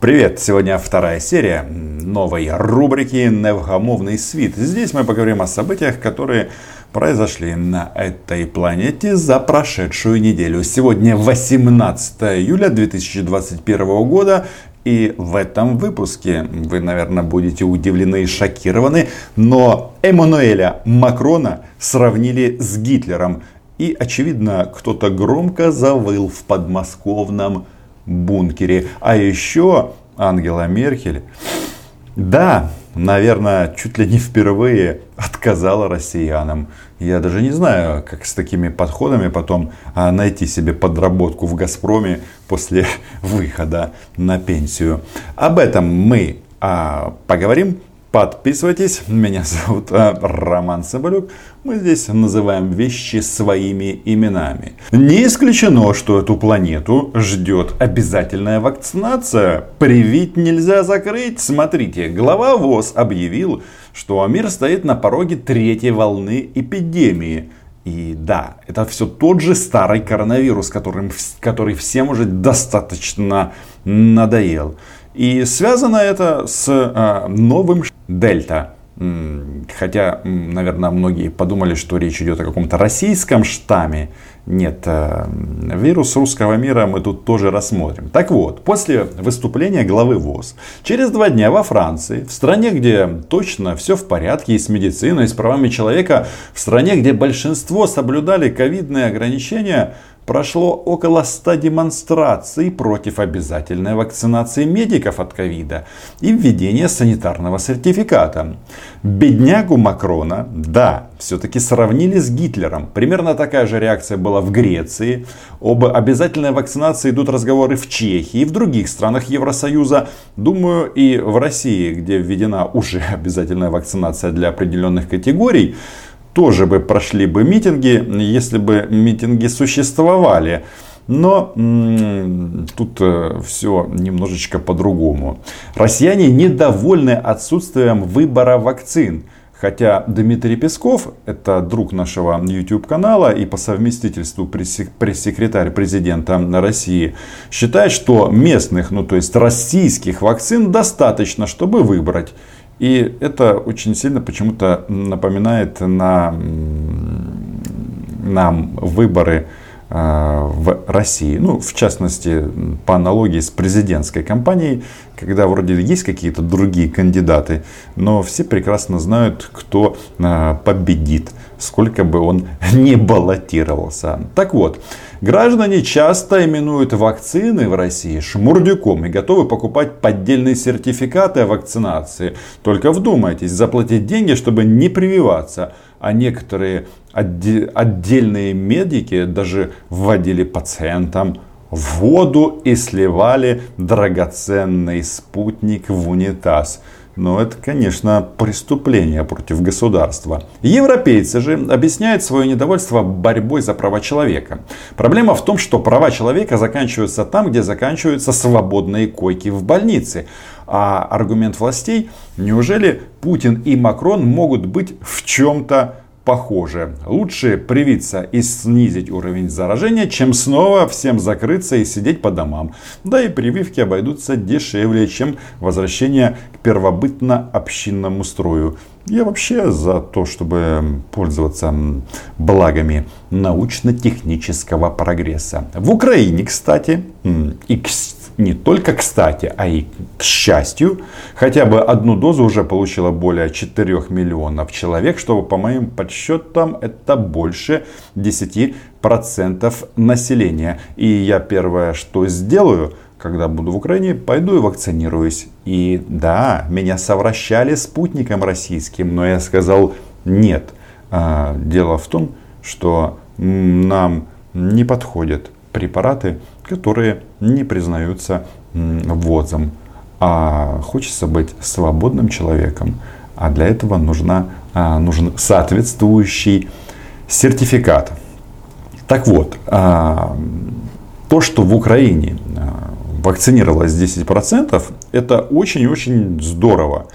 Привет! Сегодня вторая серия новой рубрики «Невгомовный свит». Здесь мы поговорим о событиях, которые произошли на этой планете за прошедшую неделю. Сегодня 18 июля 2021 года. И в этом выпуске вы, наверное, будете удивлены и шокированы, но Эммануэля Макрона сравнили с Гитлером. И, очевидно, кто-то громко завыл в подмосковном бункере. А еще Ангела Меркель, да, наверное, чуть ли не впервые отказала россиянам. Я даже не знаю, как с такими подходами потом а, найти себе подработку в «Газпроме» после выхода на пенсию. Об этом мы а, поговорим Подписывайтесь, меня зовут э, Роман Соболюк. Мы здесь называем вещи своими именами. Не исключено, что эту планету ждет обязательная вакцинация. Привить нельзя закрыть. Смотрите, глава ВОЗ объявил, что мир стоит на пороге третьей волны эпидемии. И да, это все тот же старый коронавирус, которым, который всем уже достаточно надоел. И связано это с э, новым Дельта. Хотя, наверное, многие подумали, что речь идет о каком-то российском штамме. Нет, э, вирус русского мира мы тут тоже рассмотрим. Так вот, после выступления главы ВОЗ, через два дня во Франции, в стране, где точно все в порядке и с медициной, и с правами человека, в стране, где большинство соблюдали ковидные ограничения, прошло около 100 демонстраций против обязательной вакцинации медиков от ковида и введения санитарного сертификата. Беднягу Макрона, да, все-таки сравнили с Гитлером. Примерно такая же реакция была в Греции. Об обязательной вакцинации идут разговоры в Чехии и в других странах Евросоюза. Думаю, и в России, где введена уже обязательная вакцинация для определенных категорий, тоже бы прошли бы митинги, если бы митинги существовали. Но тут э, все немножечко по-другому. Россияне недовольны отсутствием выбора вакцин. Хотя Дмитрий Песков, это друг нашего YouTube канала и по совместительству пресс-секретарь президента России, считает, что местных, ну то есть российских вакцин достаточно, чтобы выбрать. И это очень сильно почему-то напоминает на нам выборы э, в России. Ну, в частности, по аналогии с президентской кампанией, когда вроде есть какие-то другие кандидаты, но все прекрасно знают, кто э, победит, сколько бы он не баллотировался. Так вот, Граждане часто именуют вакцины в России шмурдюком и готовы покупать поддельные сертификаты о вакцинации. Только вдумайтесь, заплатить деньги, чтобы не прививаться. А некоторые отдельные медики даже вводили пациентам воду и сливали драгоценный спутник в унитаз. Но это, конечно, преступление против государства. Европейцы же объясняют свое недовольство борьбой за права человека. Проблема в том, что права человека заканчиваются там, где заканчиваются свободные койки в больнице. А аргумент властей, неужели Путин и Макрон могут быть в чем-то похоже. Лучше привиться и снизить уровень заражения, чем снова всем закрыться и сидеть по домам. Да и прививки обойдутся дешевле, чем возвращение к первобытно-общинному строю. Я вообще за то, чтобы пользоваться благами научно-технического прогресса. В Украине, кстати, и не только кстати, а и к счастью, хотя бы одну дозу уже получило более 4 миллионов человек, что по моим подсчетам это больше 10% населения. И я первое, что сделаю, когда буду в Украине, пойду и вакцинируюсь. И да, меня совращали спутником российским, но я сказал нет. А, дело в том, что нам не подходят препараты, которые не признаются ввозом. А хочется быть свободным человеком. А для этого нужна, а, нужен соответствующий сертификат. Так вот, а, то, что в Украине вакцинировалось 10%, это очень-очень здорово.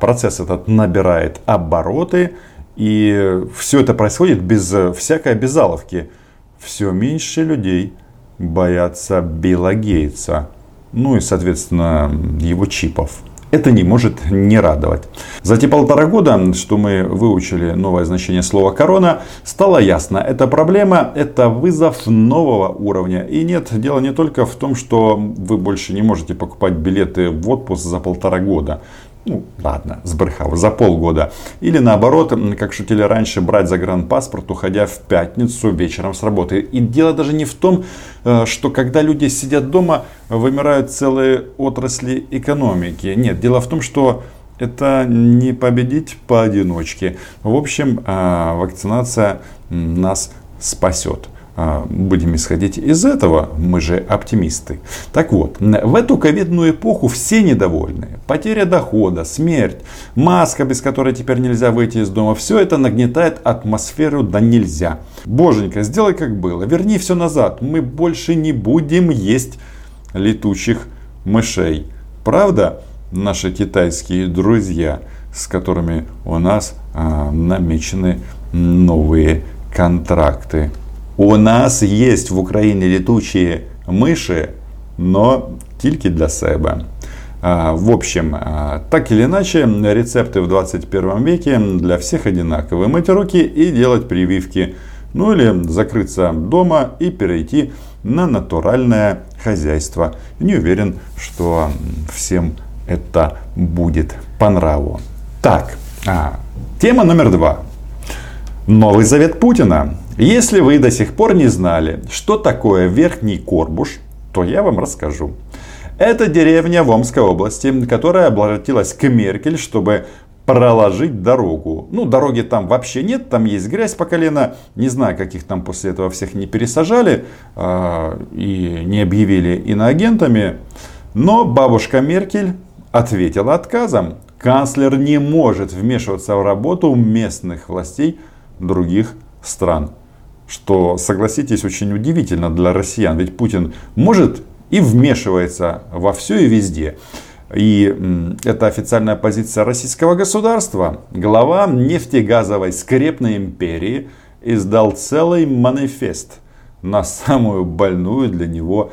Процесс этот набирает обороты, и все это происходит без всякой обязаловки. Все меньше людей боятся Билла Гейтса. ну и, соответственно, его чипов. Это не может не радовать. За те полтора года, что мы выучили новое значение слова корона, стало ясно, эта проблема, это вызов нового уровня. И нет, дело не только в том, что вы больше не можете покупать билеты в отпуск за полтора года ну ладно, сбрехал, за полгода. Или наоборот, как шутили раньше, брать загранпаспорт, уходя в пятницу вечером с работы. И дело даже не в том, э, что когда люди сидят дома, вымирают целые отрасли экономики. Нет, дело в том, что это не победить поодиночке. В общем, э, вакцинация нас спасет. А, будем исходить из этого, мы же оптимисты. Так вот, в эту ковидную эпоху все недовольны. Потеря дохода, смерть, маска, без которой теперь нельзя выйти из дома. Все это нагнетает атмосферу да нельзя. Боженька, сделай как было, верни все назад. Мы больше не будем есть летучих мышей. Правда, наши китайские друзья, с которыми у нас а, намечены новые контракты. У нас есть в Україні летучие мыши, но тільки для себе. В общем, так или иначе, рецепты в 21 веке для всех одинаковые. Мыть руки и делать прививки. Ну или закрыться дома и перейти на натуральное хозяйство. Не уверен, что всем это будет по нраву. Так, а, тема номер два. Новый завет Путина. Если вы до сих пор не знали, что такое Верхний Корбуш, то я вам расскажу. Это деревня в Омской области, которая обратилась к Меркель, чтобы проложить дорогу. Ну, дороги там вообще нет, там есть грязь по колено. Не знаю, каких там после этого всех не пересажали э, и не объявили иноагентами. Но бабушка Меркель ответила отказом. Канцлер не может вмешиваться в работу местных властей других стран. Что, согласитесь, очень удивительно для россиян. Ведь Путин может и вмешивается во все и везде. И это официальная позиция российского государства. Глава нефтегазовой скрепной империи издал целый манифест на самую больную для него,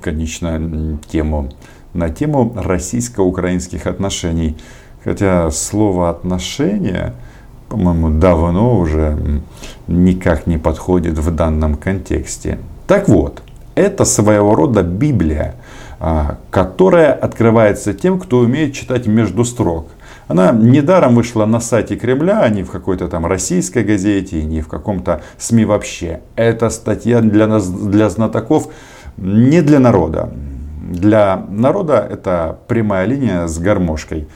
конечно, тему. На тему российско-украинских отношений. Хотя слово отношения по-моему, давно уже никак не подходит в данном контексте. Так вот, это своего рода Библия, а, которая открывается тем, кто умеет читать между строк. Она недаром вышла на сайте Кремля, а не в какой-то там российской газете, не в каком-то СМИ вообще. Это статья для, нас, для знатоков, не для народа. Для народа это прямая линия с гармошкой.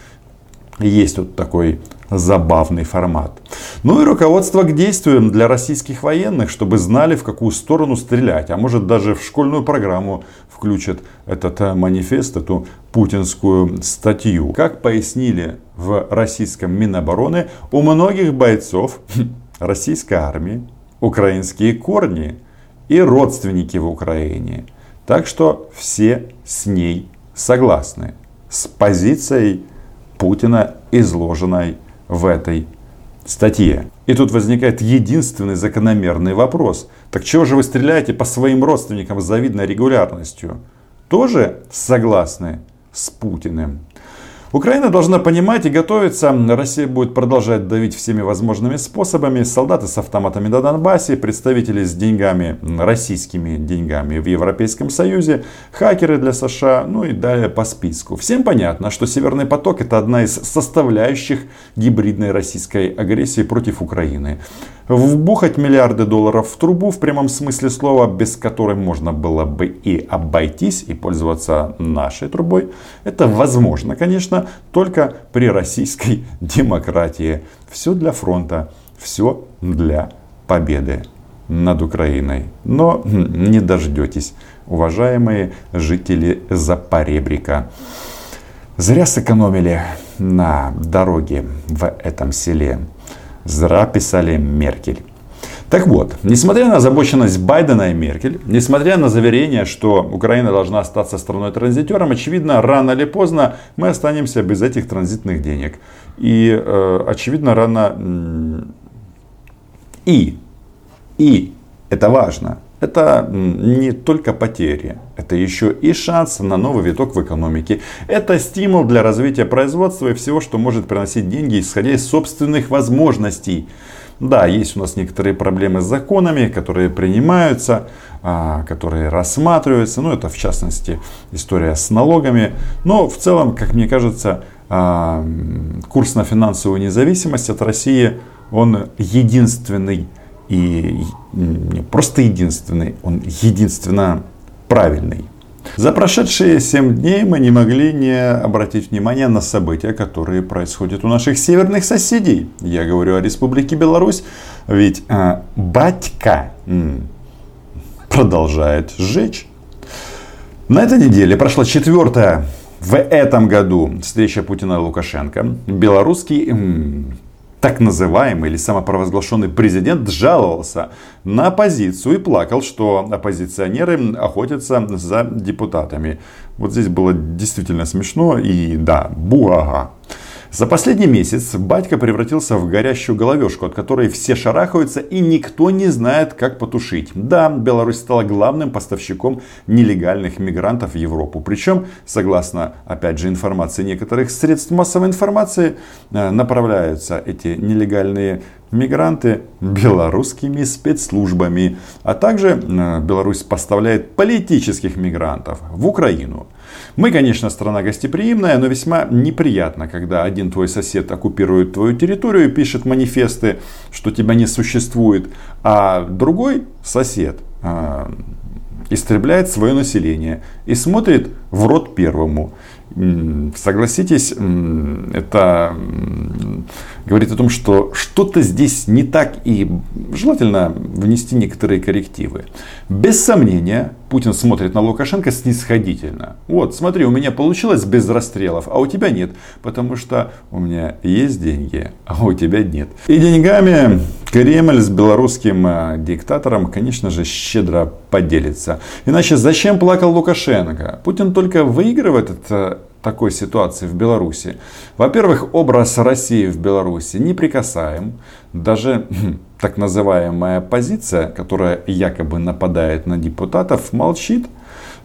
Есть вот такой забавный формат. Ну и руководство к действиям для российских военных, чтобы знали, в какую сторону стрелять. А может даже в школьную программу включат этот э, манифест, эту путинскую статью. Как пояснили в российском Минобороны, у многих бойцов российской армии украинские корни и родственники в Украине. Так что все с ней согласны. С позицией Путина, изложенной в этой статье. И тут возникает единственный закономерный вопрос. Так чего же вы стреляете по своим родственникам с завидной регулярностью? Тоже согласны с Путиным? Украина должна понимать и готовиться. Россия будет продолжать давить всеми возможными способами. Солдаты с автоматами на Донбассе, представители с деньгами, российскими деньгами в Европейском Союзе, хакеры для США, ну и далее по списку. Всем понятно, что Северный поток это одна из составляющих гибридной российской агрессии против Украины вбухать миллиарды долларов в трубу в прямом смысле слова, без которой можно было бы и обойтись, и пользоваться нашей трубой. Это возможно, конечно, только при российской демократии. Все для фронта, все для победы над Украиной. Но не дождетесь, уважаемые жители Запоребрика. Зря сэкономили на дороге в этом селе. Зра писали Меркель. Так вот, несмотря на озабоченность Байдена и Меркель, несмотря на заверение, что Украина должна остаться страной-транзитером, очевидно, рано или поздно мы останемся без этих транзитных денег. И, э, очевидно, рано... И, и, это важно, это не только потери, это еще и шанс на новый виток в экономике. Это стимул для развития производства и всего, что может приносить деньги, исходя из собственных возможностей. Да, есть у нас некоторые проблемы с законами, которые принимаются, а, которые рассматриваются. Ну, это в частности история с налогами. Но в целом, как мне кажется, а, курс на финансовую независимость от России, он единственный и не просто единственный, он единственно правильный. За прошедшие 7 дней мы не могли не обратить внимание на события, которые происходят у наших северных соседей. Я говорю о Республике Беларусь, ведь э, батька м, продолжает сжечь. На этой неделе прошла четвертая в этом году встреча Путина и Лукашенко. Белорусский так называемый или самопровозглашенный президент жаловался на оппозицию и плакал, что оппозиционеры охотятся за депутатами. Вот здесь было действительно смешно и да, буага. За последний месяц батька превратился в горящую головешку, от которой все шарахаются и никто не знает, как потушить. Да, Беларусь стала главным поставщиком нелегальных мигрантов в Европу. Причем, согласно, опять же, информации некоторых средств массовой информации, э, направляются эти нелегальные мигранты белорусскими спецслужбами. А также э, Беларусь поставляет политических мигрантов в Украину. Мы, конечно, страна гостеприимная, но весьма неприятно, когда один твой сосед оккупирует твою территорию и пишет манифесты, что тебя не существует, а другой сосед э, истребляет свое население и смотрит в рот первому. Согласитесь, это говорит о том, что что-то здесь не так и желательно внести некоторые коррективы. Без сомнения, Путин смотрит на Лукашенко снисходительно. Вот, смотри, у меня получилось без расстрелов, а у тебя нет, потому что у меня есть деньги, а у тебя нет. И деньгами Кремль с белорусским э, диктатором, конечно же, щедро поделится. Иначе зачем плакал Лукашенко? Путин только выигрывает от такой ситуации в Беларуси. Во-первых, образ России в Беларуси неприкасаем. Даже хм, так называемая оппозиция, которая якобы нападает на депутатов, молчит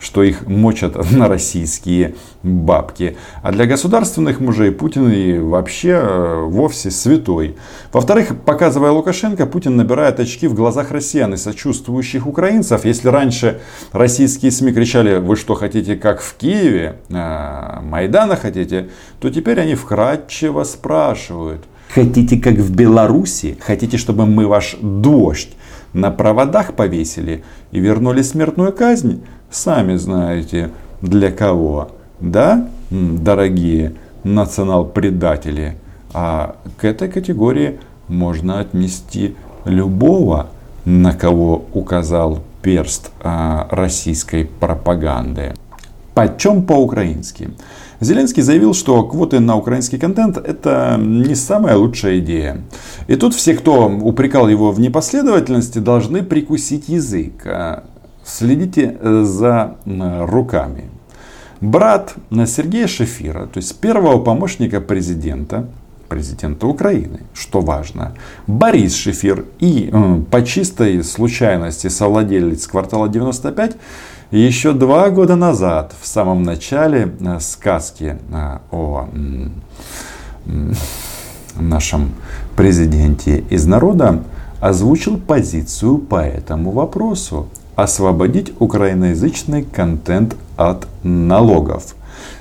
что их мочат на российские бабки. А для государственных мужей Путин и вообще э, вовсе святой. Во-вторых, показывая Лукашенко, Путин набирает очки в глазах россиян и сочувствующих украинцев. Если раньше российские СМИ кричали, вы что хотите, как в Киеве, а, Майдана хотите, то теперь они вкратчиво спрашивают, Хотите, как в Беларуси? Хотите, чтобы мы ваш дождь на проводах повесили и вернули смертную казнь? Сами знаете, для кого. Да, дорогие национал-предатели? А к этой категории можно отнести любого, на кого указал перст а, российской пропаганды. Почем по-украински? Зеленский заявил, что квоты на украинский контент это не самая лучшая идея. И тут все, кто упрекал его в непоследовательности, должны прикусить язык. А, следите э, за руками. Брат Сергея Шефира, то есть первого помощника президента, президента Украины, что важно, Борис Шефир и э, по чистой случайности совладелец квартала 95, еще два года назад, в самом начале э, сказки о нашем президенте из народа, озвучил позицию по этому вопросу освободить украиноязычный контент от налогов.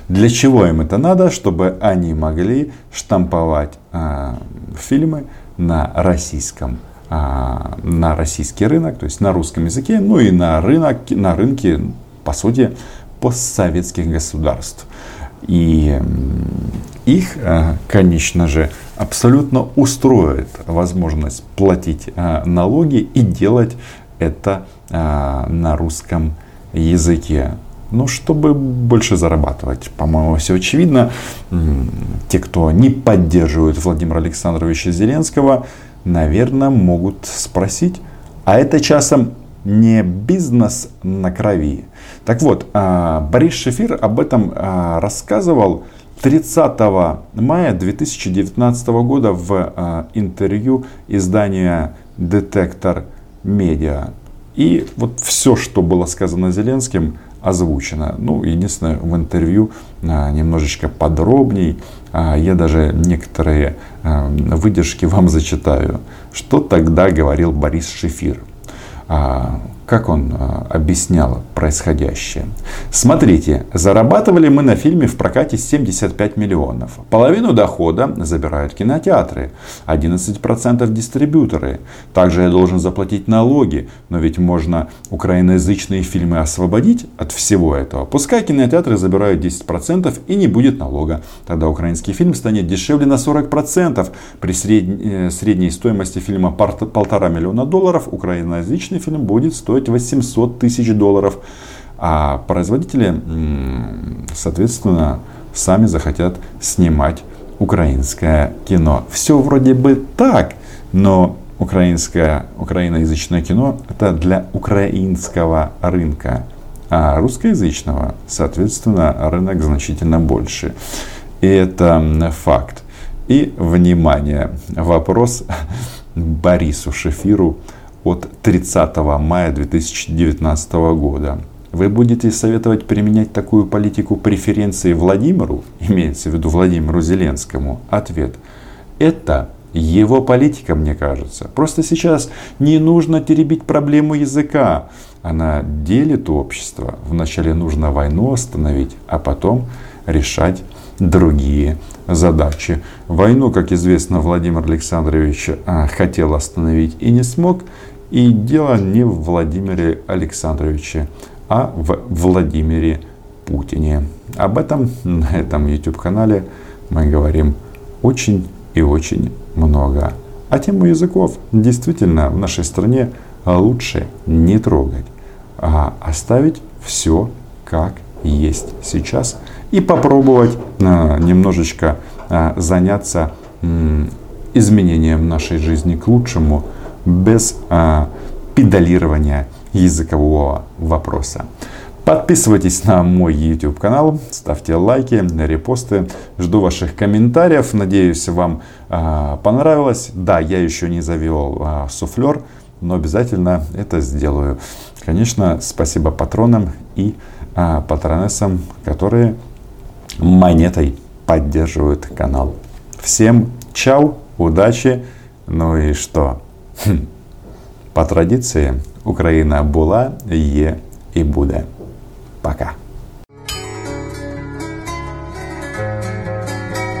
Для чего им это надо? Чтобы они могли штамповать э, фильмы на российском э, на российский рынок, то есть на русском языке, ну и на рынок, на рынке, по сути, постсоветских государств. И их, э, конечно же, абсолютно устроит возможность платить э, налоги и делать это а, на русском языке. Ну, чтобы больше зарабатывать. По-моему, все очевидно. Те, кто не поддерживают Владимира Александровича Зеленского, наверное, могут спросить, а это часом не бизнес на крови. Так вот, а, Борис Шефир об этом а, рассказывал 30 мая 2019 года в интервью издания «Детектор медиа. И вот все, что было сказано Зеленским, озвучено. Ну, единственное, в интервью а, немножечко подробней. А, я даже некоторые а, выдержки вам зачитаю. Что тогда говорил Борис Шефир? Как он а, объяснял происходящее. Смотрите, зарабатывали мы на фильме в прокате 75 миллионов. Половину дохода забирают кинотеатры, 11% дистрибьюторы. Также я должен заплатить налоги, но ведь можно украиноязычные фильмы освободить от всего этого. Пускай кинотеатры забирают 10% и не будет налога. Тогда украинский фильм станет дешевле на 40%. При средней, средней стоимости фильма полтора миллиона долларов украиноязычный фильм будет стоить стоить 800 тысяч долларов. А производители, соответственно, сами захотят снимать украинское кино. Все вроде бы так, но украинское, украиноязычное кино это для украинского рынка, а русскоязычного, соответственно, рынок значительно больше. И это факт. И, внимание, вопрос Борису Шефиру от 30 мая 2019 года. Вы будете советовать применять такую политику преференции Владимиру, имеется в виду Владимиру Зеленскому? Ответ. Это его политика, мне кажется. Просто сейчас не нужно теребить проблему языка. Она делит общество. Вначале нужно войну остановить, а потом решать другие задачи. Войну, как известно, Владимир Александрович а, хотел остановить и не смог. И дело не в Владимире Александровиче, а в Владимире Путине. Об этом на этом YouTube-канале мы говорим очень и очень много. А тему языков действительно в нашей стране лучше не трогать, а оставить все как есть сейчас и попробовать а, немножечко а, заняться изменением нашей жизни к лучшему – без а, педалирования языкового вопроса. Подписывайтесь на мой YouTube канал, ставьте лайки, репосты. Жду ваших комментариев. Надеюсь, вам а, понравилось. Да, я еще не завел а, суфлер, но обязательно это сделаю. Конечно, спасибо патронам и а, патронессам, которые монетой поддерживают канал. Всем чау, удачи, ну и что? По традиції Україна була, є і буде. Пока.